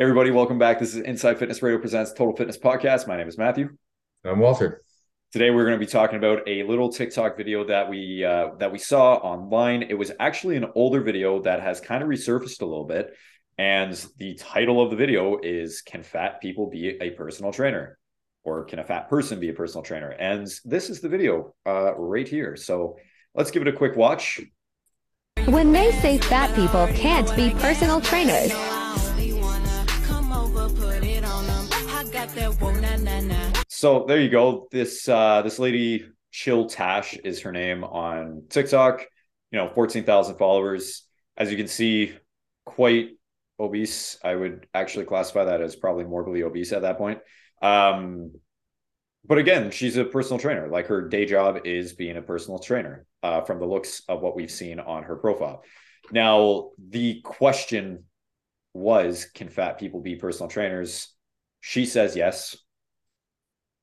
everybody, welcome back. This is Inside Fitness Radio presents Total Fitness Podcast. My name is Matthew. I'm Walter. Today we're going to be talking about a little TikTok video that we uh, that we saw online. It was actually an older video that has kind of resurfaced a little bit, and the title of the video is "Can Fat People Be a Personal Trainer?" or "Can a Fat Person Be a Personal Trainer?" And this is the video uh, right here. So let's give it a quick watch. When they say fat people can't be personal trainers, So there you go. This uh, this lady Chill Tash is her name on TikTok. You know, fourteen thousand followers. As you can see, quite obese. I would actually classify that as probably morbidly obese at that point. Um, but again, she's a personal trainer. Like her day job is being a personal trainer. Uh, from the looks of what we've seen on her profile. Now, the question was, can fat people be personal trainers? She says yes.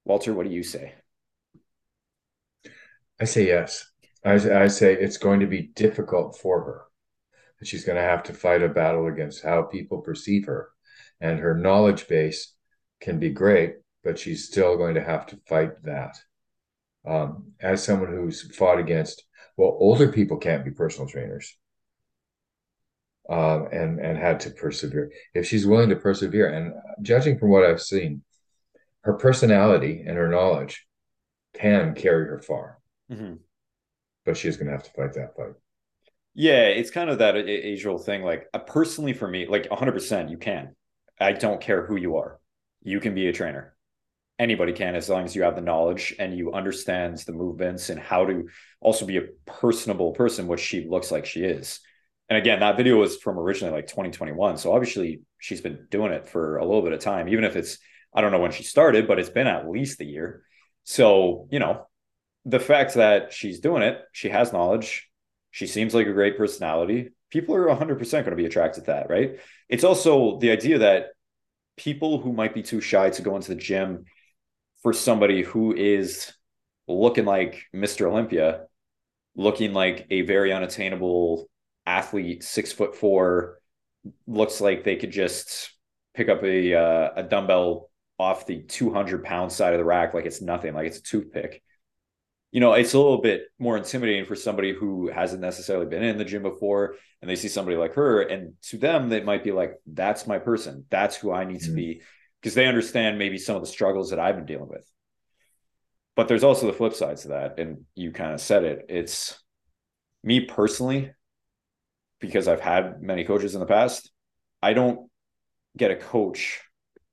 Walter, what do you say? I say yes. I, I say it's going to be difficult for her. She's going to have to fight a battle against how people perceive her. And her knowledge base can be great, but she's still going to have to fight that. Um, as someone who's fought against, well, older people can't be personal trainers. Um, and and had to persevere. If she's willing to persevere, and judging from what I've seen, her personality and her knowledge can carry her far. Mm-hmm. But she's going to have to fight that fight. Yeah, it's kind of that age old thing. Like, uh, personally, for me, like 100%, you can. I don't care who you are. You can be a trainer. Anybody can, as long as you have the knowledge and you understand the movements and how to also be a personable person, which she looks like she is. And again, that video was from originally like 2021. So obviously, she's been doing it for a little bit of time, even if it's I don't know when she started, but it's been at least a year. So, you know, the fact that she's doing it, she has knowledge, she seems like a great personality. People are 100% going to be attracted to that, right? It's also the idea that people who might be too shy to go into the gym for somebody who is looking like Mr. Olympia, looking like a very unattainable athlete, six foot four, looks like they could just pick up a uh, a dumbbell off the 200 pound side of the rack like it's nothing, like it's a toothpick. You know, it's a little bit more intimidating for somebody who hasn't necessarily been in the gym before and they see somebody like her. And to them, they might be like, that's my person. That's who I need mm-hmm. to be because they understand maybe some of the struggles that I've been dealing with. But there's also the flip sides to that. And you kind of said it. It's me personally, because I've had many coaches in the past, I don't get a coach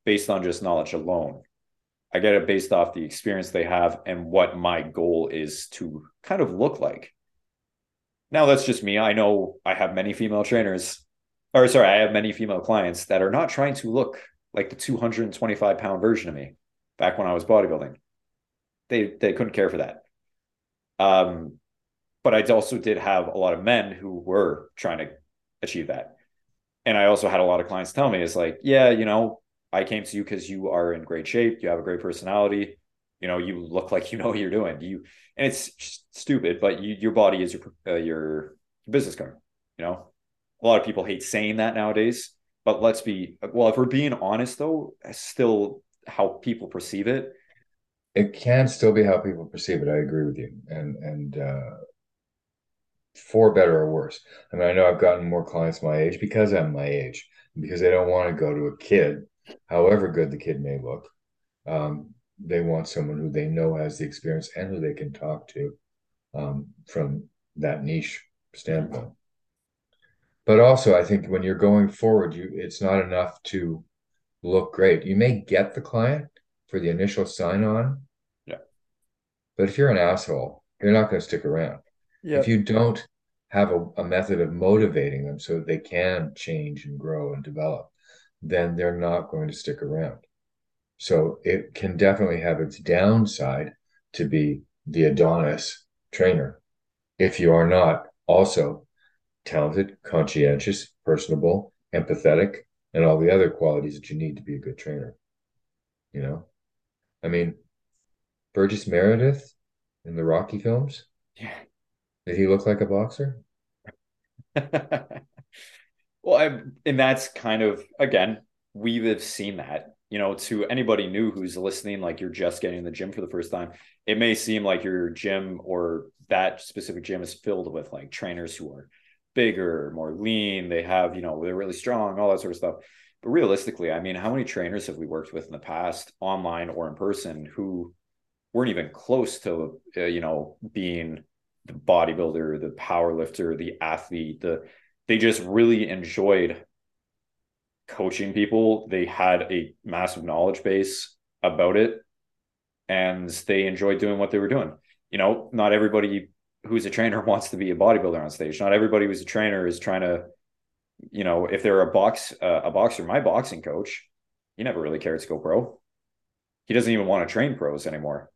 based on just knowledge alone. I get it based off the experience they have and what my goal is to kind of look like. Now, that's just me. I know I have many female trainers, or sorry, I have many female clients that are not trying to look like the 225 pound version of me back when I was bodybuilding. They they couldn't care for that. Um, but I also did have a lot of men who were trying to achieve that. And I also had a lot of clients tell me, it's like, yeah, you know, I came to you because you are in great shape. You have a great personality. You know, you look like you know what you're doing. You and it's stupid, but you, your body is your uh, your business card. You know, a lot of people hate saying that nowadays. But let's be well. If we're being honest, though, still how people perceive it. It can still be how people perceive it. I agree with you, and and uh, for better or worse. I mean, I know I've gotten more clients my age because I'm my age, because they don't want to go to a kid however good the kid may look. Um, they want someone who they know has the experience and who they can talk to um, from that niche standpoint. But also, I think when you're going forward, you it's not enough to look great. You may get the client for the initial sign on, yeah. But if you're an asshole, you're not going to stick around. Yeah. If you don't have a, a method of motivating them so that they can change and grow and develop, then they're not going to stick around. So it can definitely have its downside to be the Adonis trainer if you are not also talented, conscientious, personable, empathetic, and all the other qualities that you need to be a good trainer. You know, I mean, Burgess Meredith in the Rocky films. Yeah. Did he look like a boxer? Well, I, and that's kind of again we've seen that you know to anybody new who's listening like you're just getting in the gym for the first time it may seem like your gym or that specific gym is filled with like trainers who are bigger more lean they have you know they're really strong all that sort of stuff but realistically i mean how many trainers have we worked with in the past online or in person who weren't even close to uh, you know being the bodybuilder the power lifter the athlete the they just really enjoyed coaching people. They had a massive knowledge base about it and they enjoyed doing what they were doing. You know, not everybody who's a trainer wants to be a bodybuilder on stage. Not everybody who's a trainer is trying to, you know, if they're a box uh, a boxer, my boxing coach, he never really cared to go pro. He doesn't even want to train pros anymore.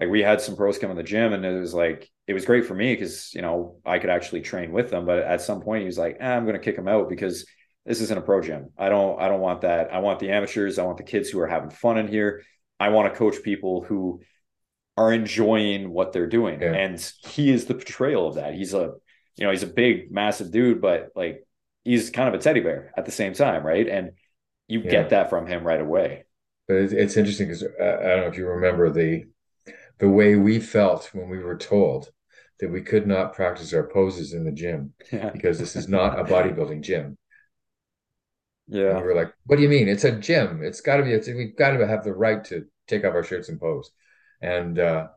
Like we had some pros come in the gym and it was like it was great for me because you know I could actually train with them. But at some point he was like, eh, I'm gonna kick him out because this isn't a pro gym. I don't I don't want that. I want the amateurs. I want the kids who are having fun in here. I want to coach people who are enjoying what they're doing. Yeah. And he is the portrayal of that. He's a you know, he's a big, massive dude, but like he's kind of a teddy bear at the same time, right? And you yeah. get that from him right away. But it's interesting because uh, I don't know if you remember the the way we felt when we were told that we could not practice our poses in the gym yeah. because this is not a bodybuilding gym. Yeah. And we were like, what do you mean? It's a gym. It's got to be, it's, we've got to have the right to take off our shirts and pose. And uh,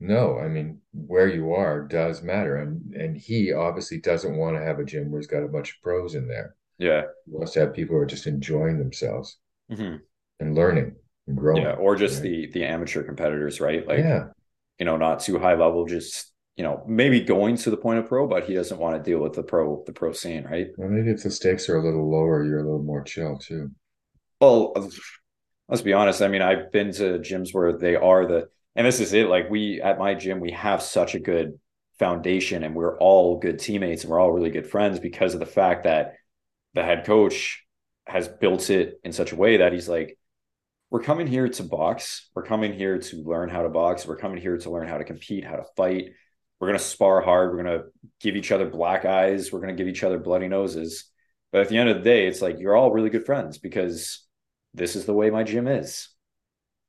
no, I mean, where you are does matter. And, and he obviously doesn't want to have a gym where he's got a bunch of pros in there. Yeah. He wants to have people who are just enjoying themselves mm-hmm. and learning and growing. Yeah. Or just right? the, the amateur competitors, right? Like, yeah. you know, not too high level, just you know, maybe going to the point of pro, but he doesn't want to deal with the pro, the pro scene, right? Well, maybe if the stakes are a little lower, you're a little more chill too. Well, let's be honest. I mean, I've been to gyms where they are the, and this is it. Like we at my gym, we have such a good foundation, and we're all good teammates, and we're all really good friends because of the fact that the head coach has built it in such a way that he's like, we're coming here to box. We're coming here to learn how to box. We're coming here to learn how to compete, how to fight we're going to spar hard. We're going to give each other black eyes. We're going to give each other bloody noses. But at the end of the day, it's like you're all really good friends because this is the way my gym is.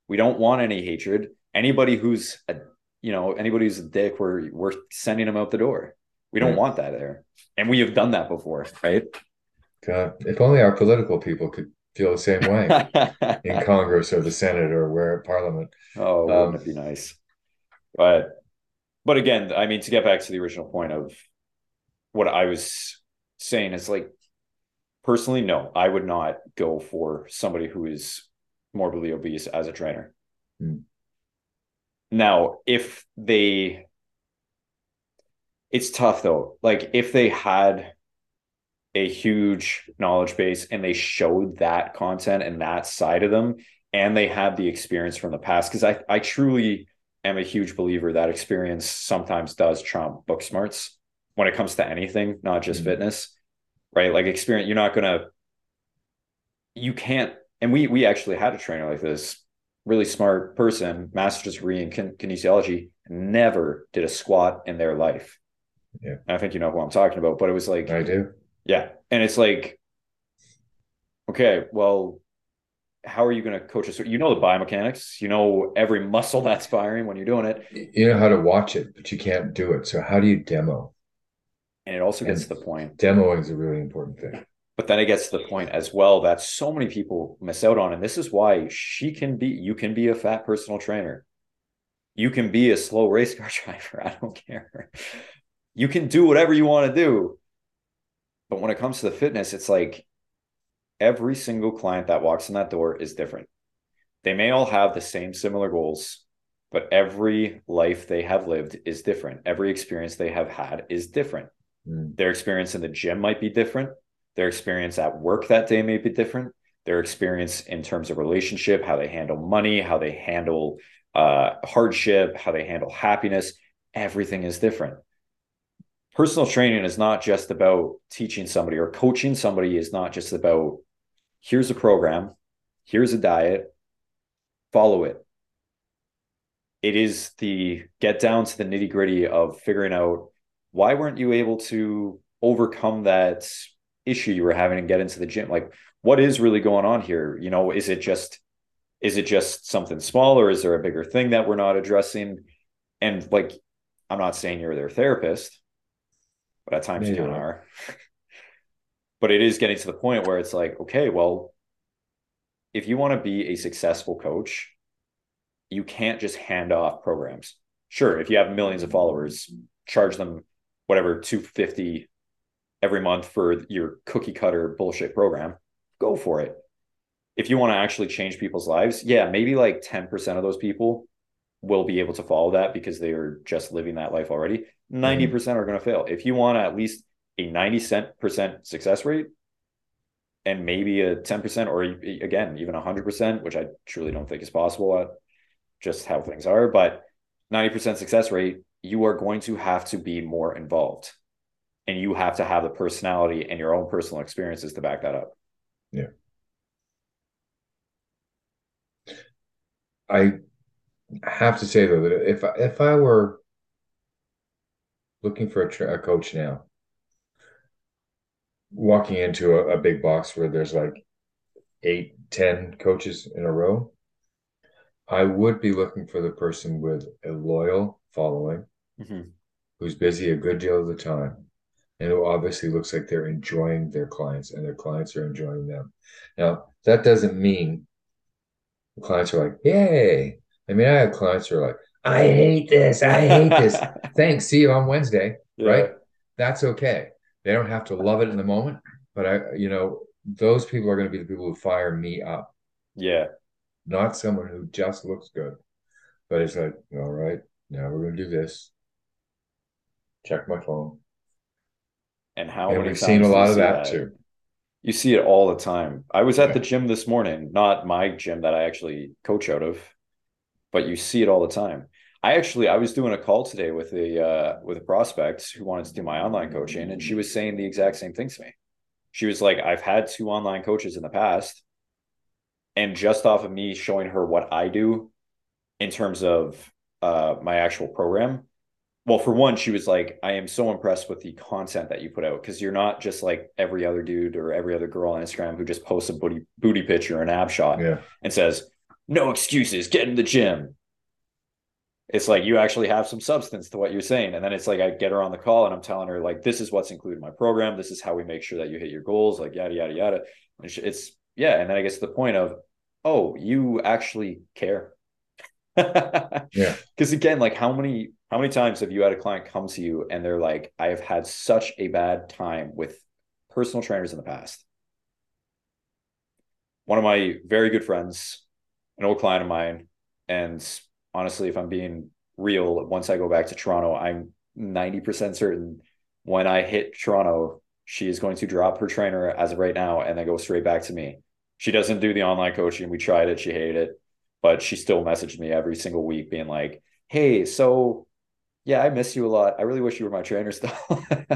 We don't want any hatred. Anybody who's a, you know, anybody who's a dick, we're we're sending them out the door. We don't right. want that there, and we have done that before, right? God, if only our political people could feel the same way in Congress or the Senate or where Parliament. Oh, wouldn't um, it be nice? But but again, I mean, to get back to the original point of what I was saying is like, personally, no, I would not go for somebody who is morbidly obese as a trainer. Mm. Now, if they, it's tough though. Like, if they had a huge knowledge base and they showed that content and that side of them, and they had the experience from the past, because I, I truly, am a huge believer that experience sometimes does trump book smarts when it comes to anything, not just mm-hmm. fitness, right? Like experience, you're not gonna, you can't. And we we actually had a trainer like this, really smart person, master's degree in kin- kinesiology, never did a squat in their life. Yeah, and I think you know who I'm talking about. But it was like I do. Yeah, and it's like, okay, well, how are you going to coach us? You know the biomechanics, you know every muscle that's firing when you're doing it. You know how to watch it, but you can't do it. So how do you demo? And it also gets and to the point. Demoing is a really important thing. But then it gets to the point as well that so many people miss out on. And this is why she can be, you can be a fat personal trainer. You can be a slow race car driver. I don't care. You can do whatever you want to do. But when it comes to the fitness, it's like every single client that walks in that door is different. They may all have the same similar goals, but every life they have lived is different. Every experience they have had is different. Mm. Their experience in the gym might be different. Their experience at work that day may be different. Their experience in terms of relationship, how they handle money, how they handle uh, hardship, how they handle happiness, everything is different personal training is not just about teaching somebody or coaching somebody is not just about here's a program, here's a diet, follow it. It is the get down to the nitty gritty of figuring out why weren't you able to overcome that issue you were having and get into the gym. Like, what is really going on here? You know, is it just is it just something small or is there a bigger thing that we're not addressing? And like, I'm not saying you're their therapist, but at times Maybe you are. but it is getting to the point where it's like, okay, well, if you want to be a successful coach, you can't just hand off programs. Sure, if you have millions of followers, charge them whatever 250 every month for your cookie cutter bullshit program. Go for it. If you want to actually change people's lives, yeah, maybe like 10% of those people will be able to follow that because they are just living that life already. 90% are going to fail. If you want at least a 90 percent success rate and maybe a 10% or again, even 100%, which I truly don't think is possible at just how things are, but 90% success rate, you are going to have to be more involved and you have to have the personality and your own personal experiences to back that up. Yeah. I have to say though that if if I were looking for a, tra- a coach now, walking into a, a, big box where there's like eight, ten coaches in a row, I would be looking for the person with a loyal following, mm-hmm. who's busy a good deal of the time, and who obviously looks like they're enjoying their clients and their clients are enjoying them. Now, that doesn't mean the clients are like, yay. I mean, I have clients who are like, I hate this. I hate this. Thanks. See you on Wednesday. Yeah. Right. That's okay. They don't have to love it in the moment, but I, you know, those people are going to be the people who fire me up. Yeah. Not someone who just looks good, but it's like, all right, now we're going to do this. Check my phone. And how and we've seen a lot of that, that, too. You see it all the time. I was at yeah. the gym this morning, not my gym that I actually coach out of, but you see it all the time. I actually I was doing a call today with a uh, with a prospect who wanted to do my online coaching, and she was saying the exact same thing to me. She was like, "I've had two online coaches in the past, and just off of me showing her what I do in terms of uh, my actual program." Well, for one, she was like, "I am so impressed with the content that you put out because you're not just like every other dude or every other girl on Instagram who just posts a booty booty picture or an ab shot yeah. and says." No excuses, get in the gym. It's like you actually have some substance to what you're saying. And then it's like i get her on the call and i'm telling her like this is what's included in my program. This is how we make sure that you hit your goals like yada yada yada. And it's yeah. And then i get to the point of oh you actually care. Yeah. Because again like how many how many times have you had a client come to you and they're like i have had such a bad time with personal trainers in the past. One of my very good friends an old client of mine and honestly, if I'm being real, once I go back to Toronto, I'm 90% certain when I hit Toronto, she is going to drop her trainer as of right now and then go straight back to me. She doesn't do the online coaching. We tried it. She hated it, but she still messaged me every single week being like, Hey, so yeah, I miss you a lot. I really wish you were my trainer still.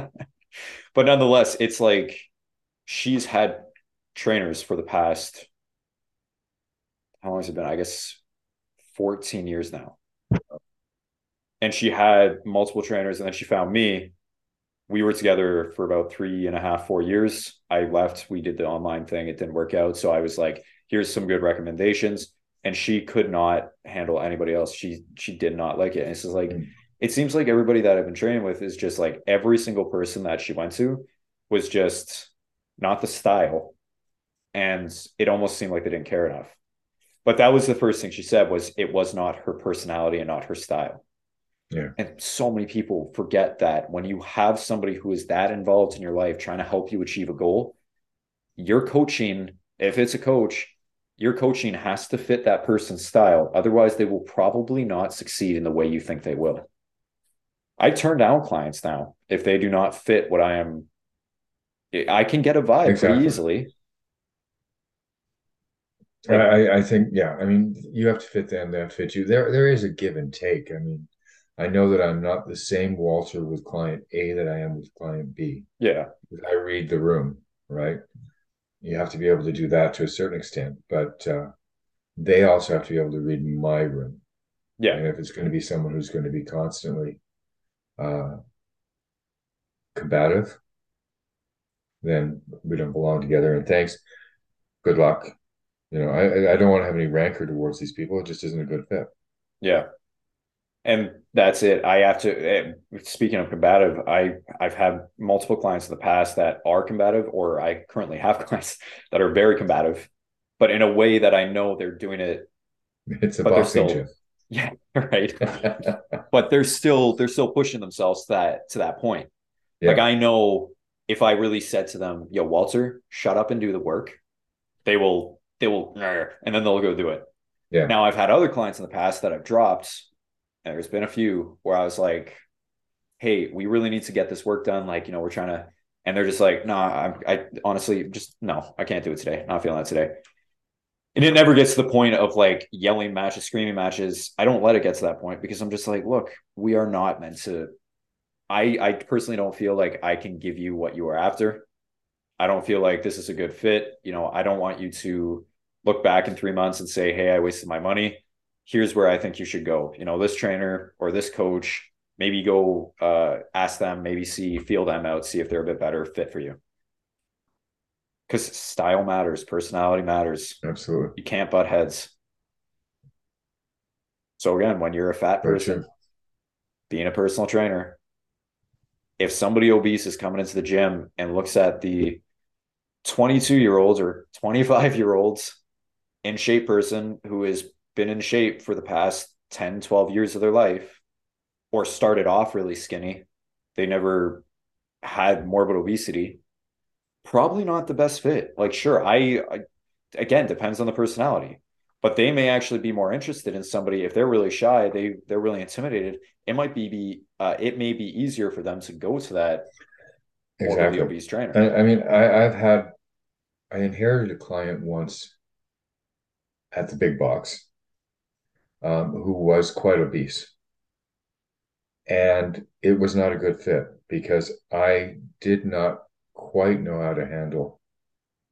but nonetheless, it's like she's had trainers for the past, how long has it been? I guess 14 years now. And she had multiple trainers, and then she found me. We were together for about three and a half, four years. I left. We did the online thing. It didn't work out. So I was like, here's some good recommendations. And she could not handle anybody else. She she did not like it. And it's just like mm. it seems like everybody that I've been training with is just like every single person that she went to was just not the style. And it almost seemed like they didn't care enough. But that was the first thing she said was it was not her personality and not her style. Yeah. And so many people forget that when you have somebody who is that involved in your life trying to help you achieve a goal, your coaching, if it's a coach, your coaching has to fit that person's style. Otherwise, they will probably not succeed in the way you think they will. I turn down clients now if they do not fit what I am. I can get a vibe exactly. pretty easily. I, I think, yeah. I mean, you have to fit them; they have to fit you. There, there is a give and take. I mean, I know that I'm not the same Walter with client A that I am with client B. Yeah, I read the room, right? You have to be able to do that to a certain extent, but uh, they also have to be able to read my room. Yeah, and if it's going to be someone who's going to be constantly uh, combative, then we don't belong together. And thanks. Good luck. You know, I I don't want to have any rancor towards these people. It just isn't a good fit. Yeah. And that's it. I have to eh, speaking of combative, I I've had multiple clients in the past that are combative, or I currently have clients that are very combative, but in a way that I know they're doing it. It's a boxing still, gym. Yeah, right. but they're still they're still pushing themselves to that to that point. Yeah. Like I know if I really said to them, "Yo, Walter, shut up and do the work," they will they will, and then they'll go do it. Yeah. Now I've had other clients in the past that I've dropped, and there's been a few where I was like, "Hey, we really need to get this work done. Like, you know, we're trying to," and they're just like, "No, nah, I'm, I honestly just no, I can't do it today. Not feeling that today." And it never gets to the point of like yelling matches, screaming matches. I don't let it get to that point because I'm just like, look, we are not meant to. I I personally don't feel like I can give you what you are after. I don't feel like this is a good fit. You know, I don't want you to look back in three months and say, hey, I wasted my money. Here's where I think you should go. You know, this trainer or this coach, maybe go uh, ask them, maybe see, feel them out, see if they're a bit better fit for you. Because style matters, personality matters. Absolutely. You can't butt heads. So again, when you're a fat person, being a personal trainer, if somebody obese is coming into the gym and looks at the 22 year olds or 25 year olds in shape person who has been in shape for the past 10, 12 years of their life or started off really skinny. They never had morbid obesity. Probably not the best fit. Like, sure, I, I again depends on the personality but they may actually be more interested in somebody if they're really shy they they're really intimidated it might be be uh, it may be easier for them to go to that exactly. obese trainer I, I mean I, i've had i inherited a client once at the big box um, who was quite obese. And it was not a good fit because I did not quite know how to handle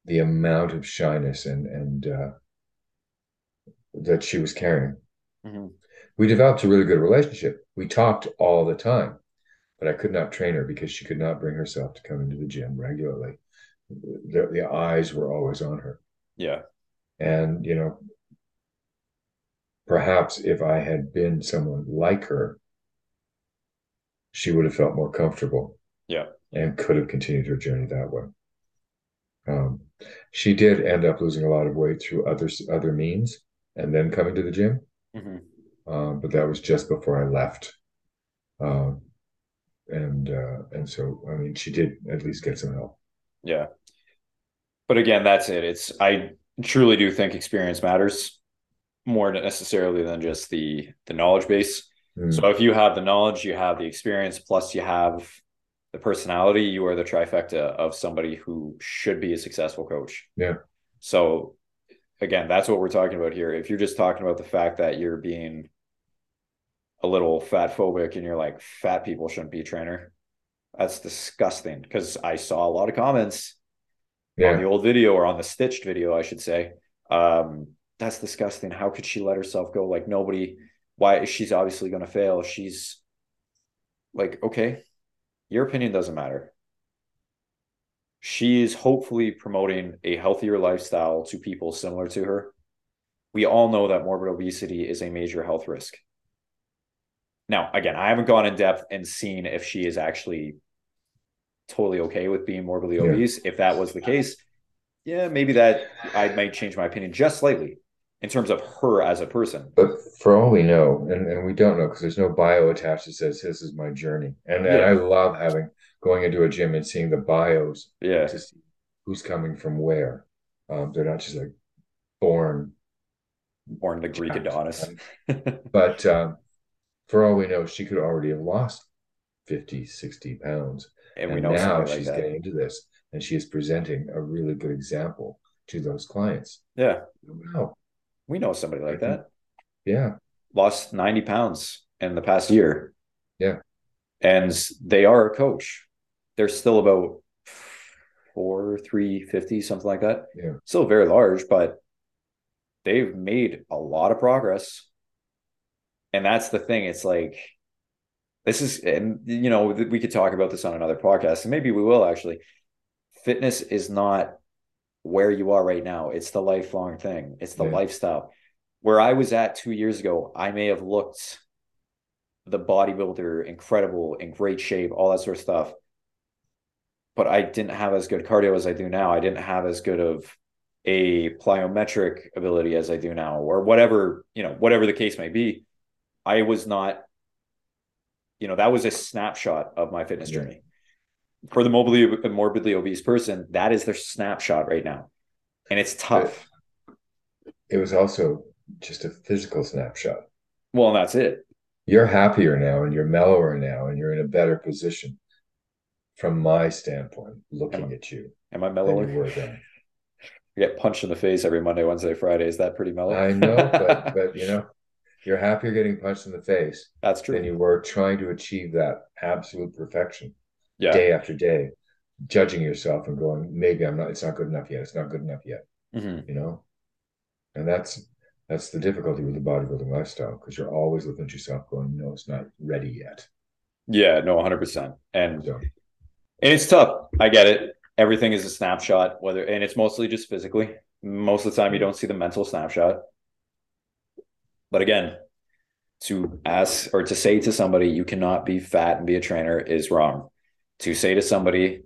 the amount of shyness and and uh, that she was carrying. Mm-hmm. We developed a really good relationship. We talked all the time, but I could not train her because she could not bring herself to come into the gym regularly. The, the eyes were always on her. Yeah. And, you know, perhaps if I had been someone like her, she would have felt more comfortable. Yeah. And could have continued her journey that way. Um, she did end up losing a lot of weight through other other means, and then coming to the gym. Mm-hmm. Um, but that was just before I left, um, and uh, and so I mean, she did at least get some help. Yeah, but again, that's it. It's I truly do think experience matters more necessarily than just the the knowledge base. Mm. So if you have the knowledge, you have the experience, plus you have the personality, you are the trifecta of somebody who should be a successful coach. Yeah. So again, that's what we're talking about here. If you're just talking about the fact that you're being a little fat phobic and you're like fat people shouldn't be a trainer, that's disgusting. Because I saw a lot of comments yeah. on the old video or on the stitched video, I should say, um, that's disgusting. How could she let herself go? Like nobody, why she's obviously going to fail. She's like, okay, your opinion doesn't matter. She's hopefully promoting a healthier lifestyle to people similar to her. We all know that morbid obesity is a major health risk. Now, again, I haven't gone in depth and seen if she is actually totally okay with being morbidly yeah. obese. If that was the case, yeah, maybe that I might change my opinion just slightly in terms of her as a person. But for all we know, and, and we don't know because there's no bio attached that says this is my journey. And, yeah. and I love having going into a gym and seeing the bios yeah. to see who's coming from where. Um, they're not just like born born the Greek Adonis. but um, for all we know, she could already have lost 50, 60 pounds. And, and we know now she's like getting into this and she is presenting a really good example to those clients. Yeah. Wow. We know somebody like that. Mm-hmm. Yeah. Lost 90 pounds in the past year. Yeah. And they are a coach. They're still about four, three fifty, something like that. Yeah. Still very large, but they've made a lot of progress. And that's the thing. It's like this is and you know, we could talk about this on another podcast, and maybe we will actually fitness is not where you are right now. It's the lifelong thing. It's the yeah. lifestyle. Where I was at two years ago, I may have looked the bodybuilder, incredible, in great shape, all that sort of stuff. But I didn't have as good cardio as I do now. I didn't have as good of a plyometric ability as I do now, or whatever, you know, whatever the case may be. I was not, you know, that was a snapshot of my fitness journey. For the morbidly morbidly obese person, that is their snapshot right now. And it's tough. It was also just a physical snapshot. Well, that's it. You're happier now and you're mellower now and you're in a better position from my standpoint, looking am at you. Am I mellower? You were then. I get punched in the face every Monday, Wednesday, Friday. Is that pretty mellow? I know, but but you know, you're happier getting punched in the face. That's true. Than you were trying to achieve that absolute perfection. Yeah. Day after day, judging yourself and going, maybe I'm not. It's not good enough yet. It's not good enough yet. Mm-hmm. You know, and that's that's the difficulty with the bodybuilding lifestyle because you're always looking at yourself going, no, it's not ready yet. Yeah, no, 100%. And, so. and it's tough. I get it. Everything is a snapshot, whether, and it's mostly just physically. Most of the time, you don't see the mental snapshot. But again, to ask or to say to somebody, you cannot be fat and be a trainer is wrong. To say to somebody,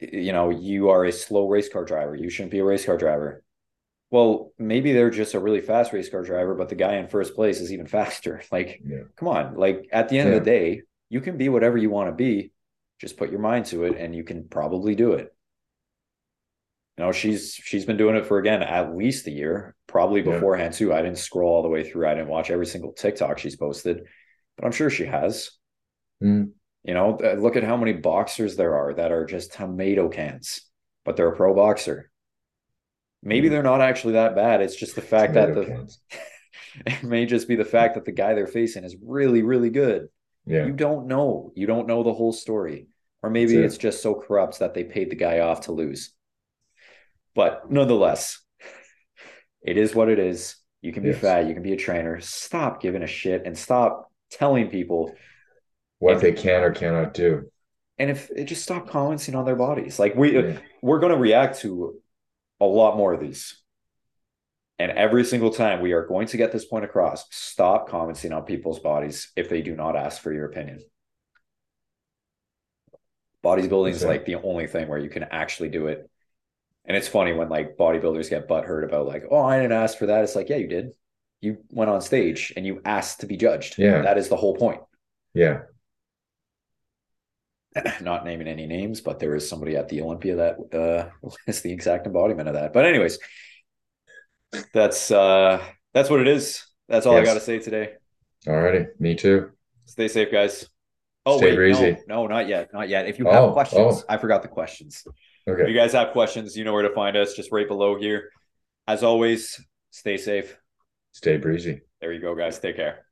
you know, you are a slow race car driver, you shouldn't be a race car driver well, maybe they're just a really fast race car driver, but the guy in first place is even faster. Like, yeah. come on. Like at the end yeah. of the day, you can be whatever you want to be. Just put your mind to it and you can probably do it. You know, she's she's been doing it for again at least a year, probably beforehand yeah. too. I didn't scroll all the way through. I didn't watch every single TikTok she's posted, but I'm sure she has. Mm. You know, look at how many boxers there are that are just tomato cans, but they're a pro boxer maybe they're not actually that bad. It's just the fact that the it may just be the fact that the guy they're facing is really, really good. Yeah. You don't know. You don't know the whole story. Or maybe it's just so corrupt that they paid the guy off to lose. But nonetheless, it is what it is. You can be yes. fat, you can be a trainer. Stop giving a shit and stop telling people what if, they can or cannot do. And if it just stop commenting on their bodies. Like we yeah. we're gonna react to a lot more of these. And every single time we are going to get this point across, stop commenting on people's bodies if they do not ask for your opinion. Bodybuilding is like the only thing where you can actually do it. And it's funny when like bodybuilders get butthurt about like, oh, I didn't ask for that. It's like, yeah, you did. You went on stage and you asked to be judged. Yeah. That is the whole point. Yeah. not naming any names, but there is somebody at the Olympia that uh, is the exact embodiment of that. But anyways, that's uh, that's what it is. That's all yes. I got to say today. Alrighty, me too. Stay safe, guys. Oh Stay wait, no, no, not yet, not yet. If you have oh, questions, oh. I forgot the questions. Okay. If you guys have questions, you know where to find us. Just right below here. As always, stay safe. Stay breezy. There you go, guys. Take care.